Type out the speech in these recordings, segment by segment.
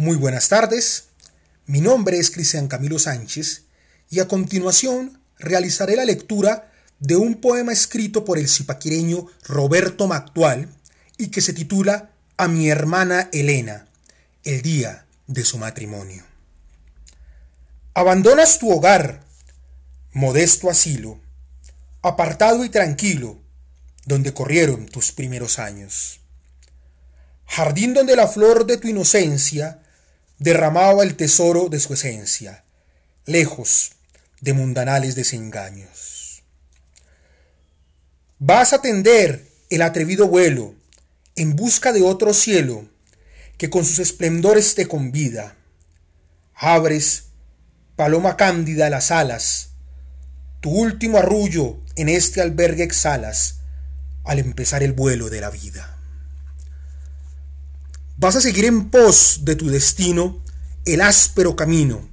Muy buenas tardes, mi nombre es Cristian Camilo Sánchez y a continuación realizaré la lectura de un poema escrito por el zipaquireño Roberto Mactual y que se titula A mi hermana Elena, el día de su matrimonio. Abandonas tu hogar, modesto asilo, apartado y tranquilo, donde corrieron tus primeros años. Jardín donde la flor de tu inocencia derramaba el tesoro de su esencia, lejos de mundanales desengaños. Vas a tender el atrevido vuelo en busca de otro cielo que con sus esplendores te convida. Abres, paloma cándida, las alas, tu último arrullo en este albergue exhalas al empezar el vuelo de la vida. Vas a seguir en pos de tu destino el áspero camino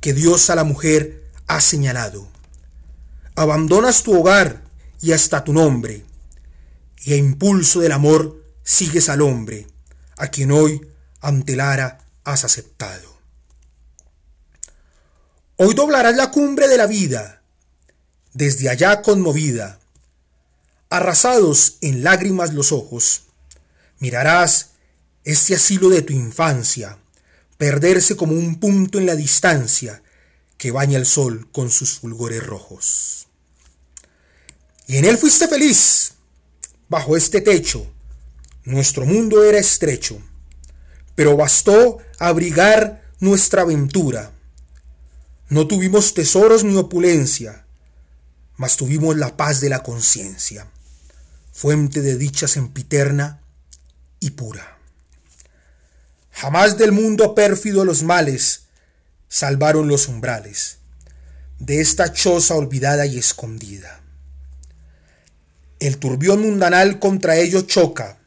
que Dios a la mujer ha señalado. Abandonas tu hogar y hasta tu nombre, y a impulso del amor sigues al hombre, a quien hoy ante Lara has aceptado. Hoy doblarás la cumbre de la vida, desde allá conmovida, arrasados en lágrimas los ojos, mirarás este asilo de tu infancia, perderse como un punto en la distancia que baña el sol con sus fulgores rojos. Y en él fuiste feliz, bajo este techo, nuestro mundo era estrecho, pero bastó abrigar nuestra aventura. No tuvimos tesoros ni opulencia, mas tuvimos la paz de la conciencia, fuente de dicha sempiterna y pura. Jamás del mundo pérfido los males salvaron los umbrales de esta choza olvidada y escondida. El turbión mundanal contra ello choca,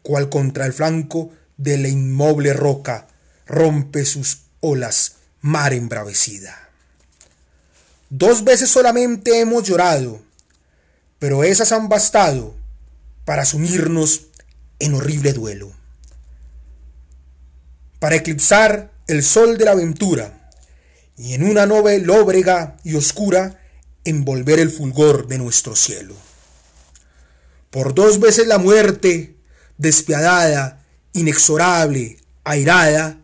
cual contra el flanco de la inmoble roca rompe sus olas mar embravecida. Dos veces solamente hemos llorado, pero esas han bastado para sumirnos en horrible duelo para eclipsar el sol de la aventura y en una nube lóbrega y oscura envolver el fulgor de nuestro cielo. Por dos veces la muerte, despiadada, inexorable, airada,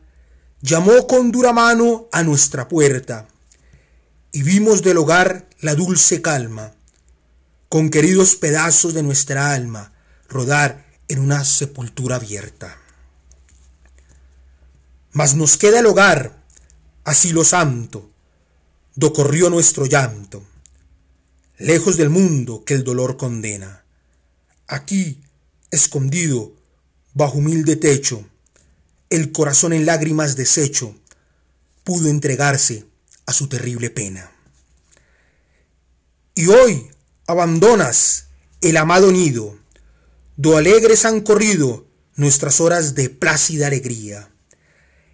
llamó con dura mano a nuestra puerta, y vimos del hogar la dulce calma, con queridos pedazos de nuestra alma rodar en una sepultura abierta. Mas nos queda el hogar, asilo santo, do corrió nuestro llanto, lejos del mundo que el dolor condena. Aquí, escondido, bajo humilde techo, el corazón en lágrimas deshecho, pudo entregarse a su terrible pena. Y hoy abandonas el amado nido, do alegres han corrido nuestras horas de plácida alegría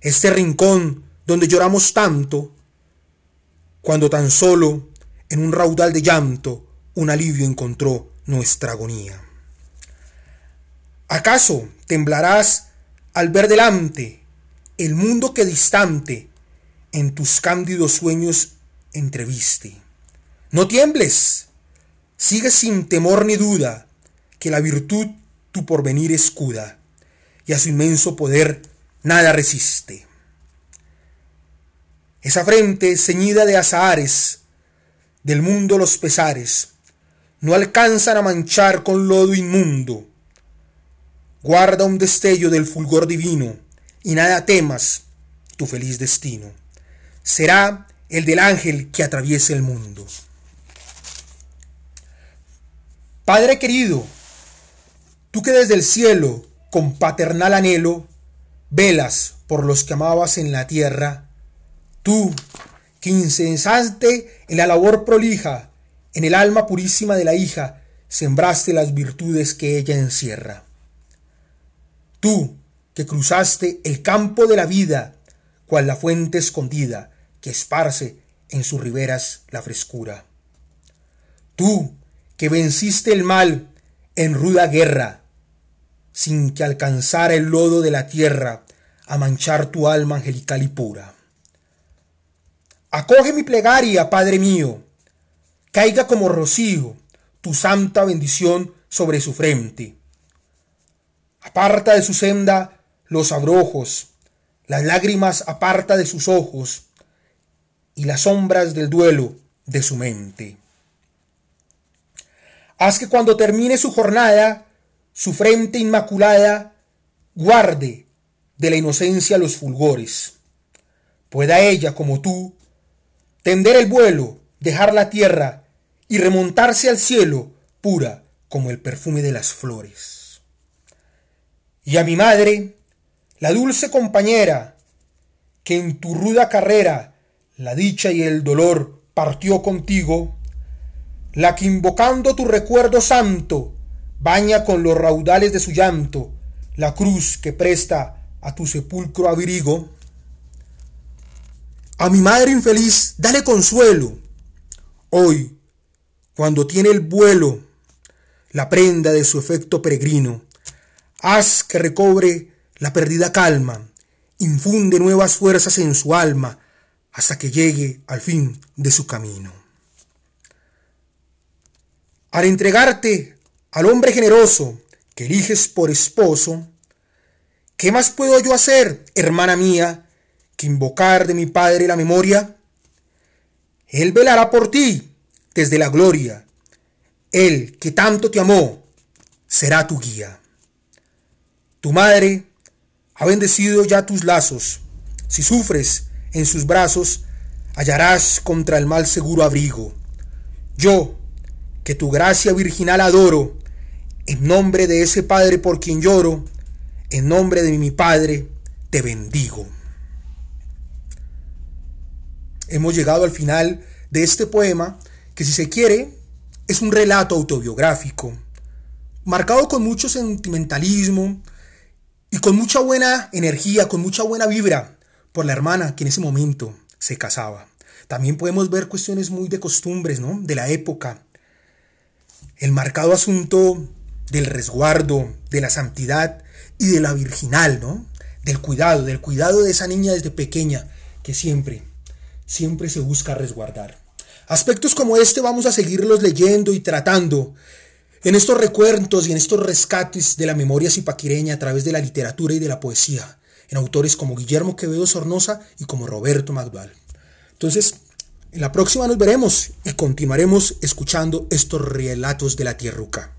este rincón donde lloramos tanto, cuando tan solo en un raudal de llanto un alivio encontró nuestra agonía. ¿Acaso temblarás al ver delante el mundo que distante en tus cándidos sueños entreviste? No tiembles, sigue sin temor ni duda que la virtud tu porvenir escuda y a su inmenso poder nada resiste. Esa frente ceñida de azahares, del mundo los pesares, no alcanzan a manchar con lodo inmundo. Guarda un destello del fulgor divino, y nada temas tu feliz destino. Será el del ángel que atraviese el mundo. Padre querido, tú que desde el cielo, con paternal anhelo, velas por los que amabas en la tierra, tú, que incensaste en la labor prolija, en el alma purísima de la hija, sembraste las virtudes que ella encierra. Tú, que cruzaste el campo de la vida, cual la fuente escondida, que esparce en sus riberas la frescura. Tú, que venciste el mal en ruda guerra, sin que alcanzara el lodo de la tierra a manchar tu alma angelical y pura. Acoge mi plegaria, Padre mío, caiga como rocío tu santa bendición sobre su frente. Aparta de su senda los abrojos, las lágrimas aparta de sus ojos y las sombras del duelo de su mente. Haz que cuando termine su jornada, su frente inmaculada guarde de la inocencia los fulgores. Pueda ella, como tú, tender el vuelo, dejar la tierra y remontarse al cielo pura como el perfume de las flores. Y a mi madre, la dulce compañera, que en tu ruda carrera la dicha y el dolor partió contigo, la que invocando tu recuerdo santo, baña con los raudales de su llanto la cruz que presta a tu sepulcro abrigo. A mi madre infeliz, dale consuelo. Hoy, cuando tiene el vuelo, la prenda de su efecto peregrino, haz que recobre la perdida calma, infunde nuevas fuerzas en su alma, hasta que llegue al fin de su camino al entregarte al hombre generoso que eliges por esposo, ¿qué más puedo yo hacer, hermana mía, que invocar de mi Padre la memoria? Él velará por ti desde la gloria. Él que tanto te amó será tu guía. Tu madre ha bendecido ya tus lazos. Si sufres en sus brazos, hallarás contra el mal seguro abrigo. Yo, que tu gracia virginal adoro, en nombre de ese Padre por quien lloro, en nombre de mi Padre, te bendigo. Hemos llegado al final de este poema, que si se quiere, es un relato autobiográfico, marcado con mucho sentimentalismo y con mucha buena energía, con mucha buena vibra por la hermana que en ese momento se casaba. También podemos ver cuestiones muy de costumbres, ¿no? De la época, el marcado asunto del resguardo, de la santidad y de la virginal, ¿no? Del cuidado, del cuidado de esa niña desde pequeña, que siempre, siempre se busca resguardar. Aspectos como este vamos a seguirlos leyendo y tratando en estos recuentos y en estos rescates de la memoria zipaquireña a través de la literatura y de la poesía, en autores como Guillermo Quevedo Sornosa y como Roberto Magdual. Entonces, en la próxima nos veremos y continuaremos escuchando estos relatos de la tierruca.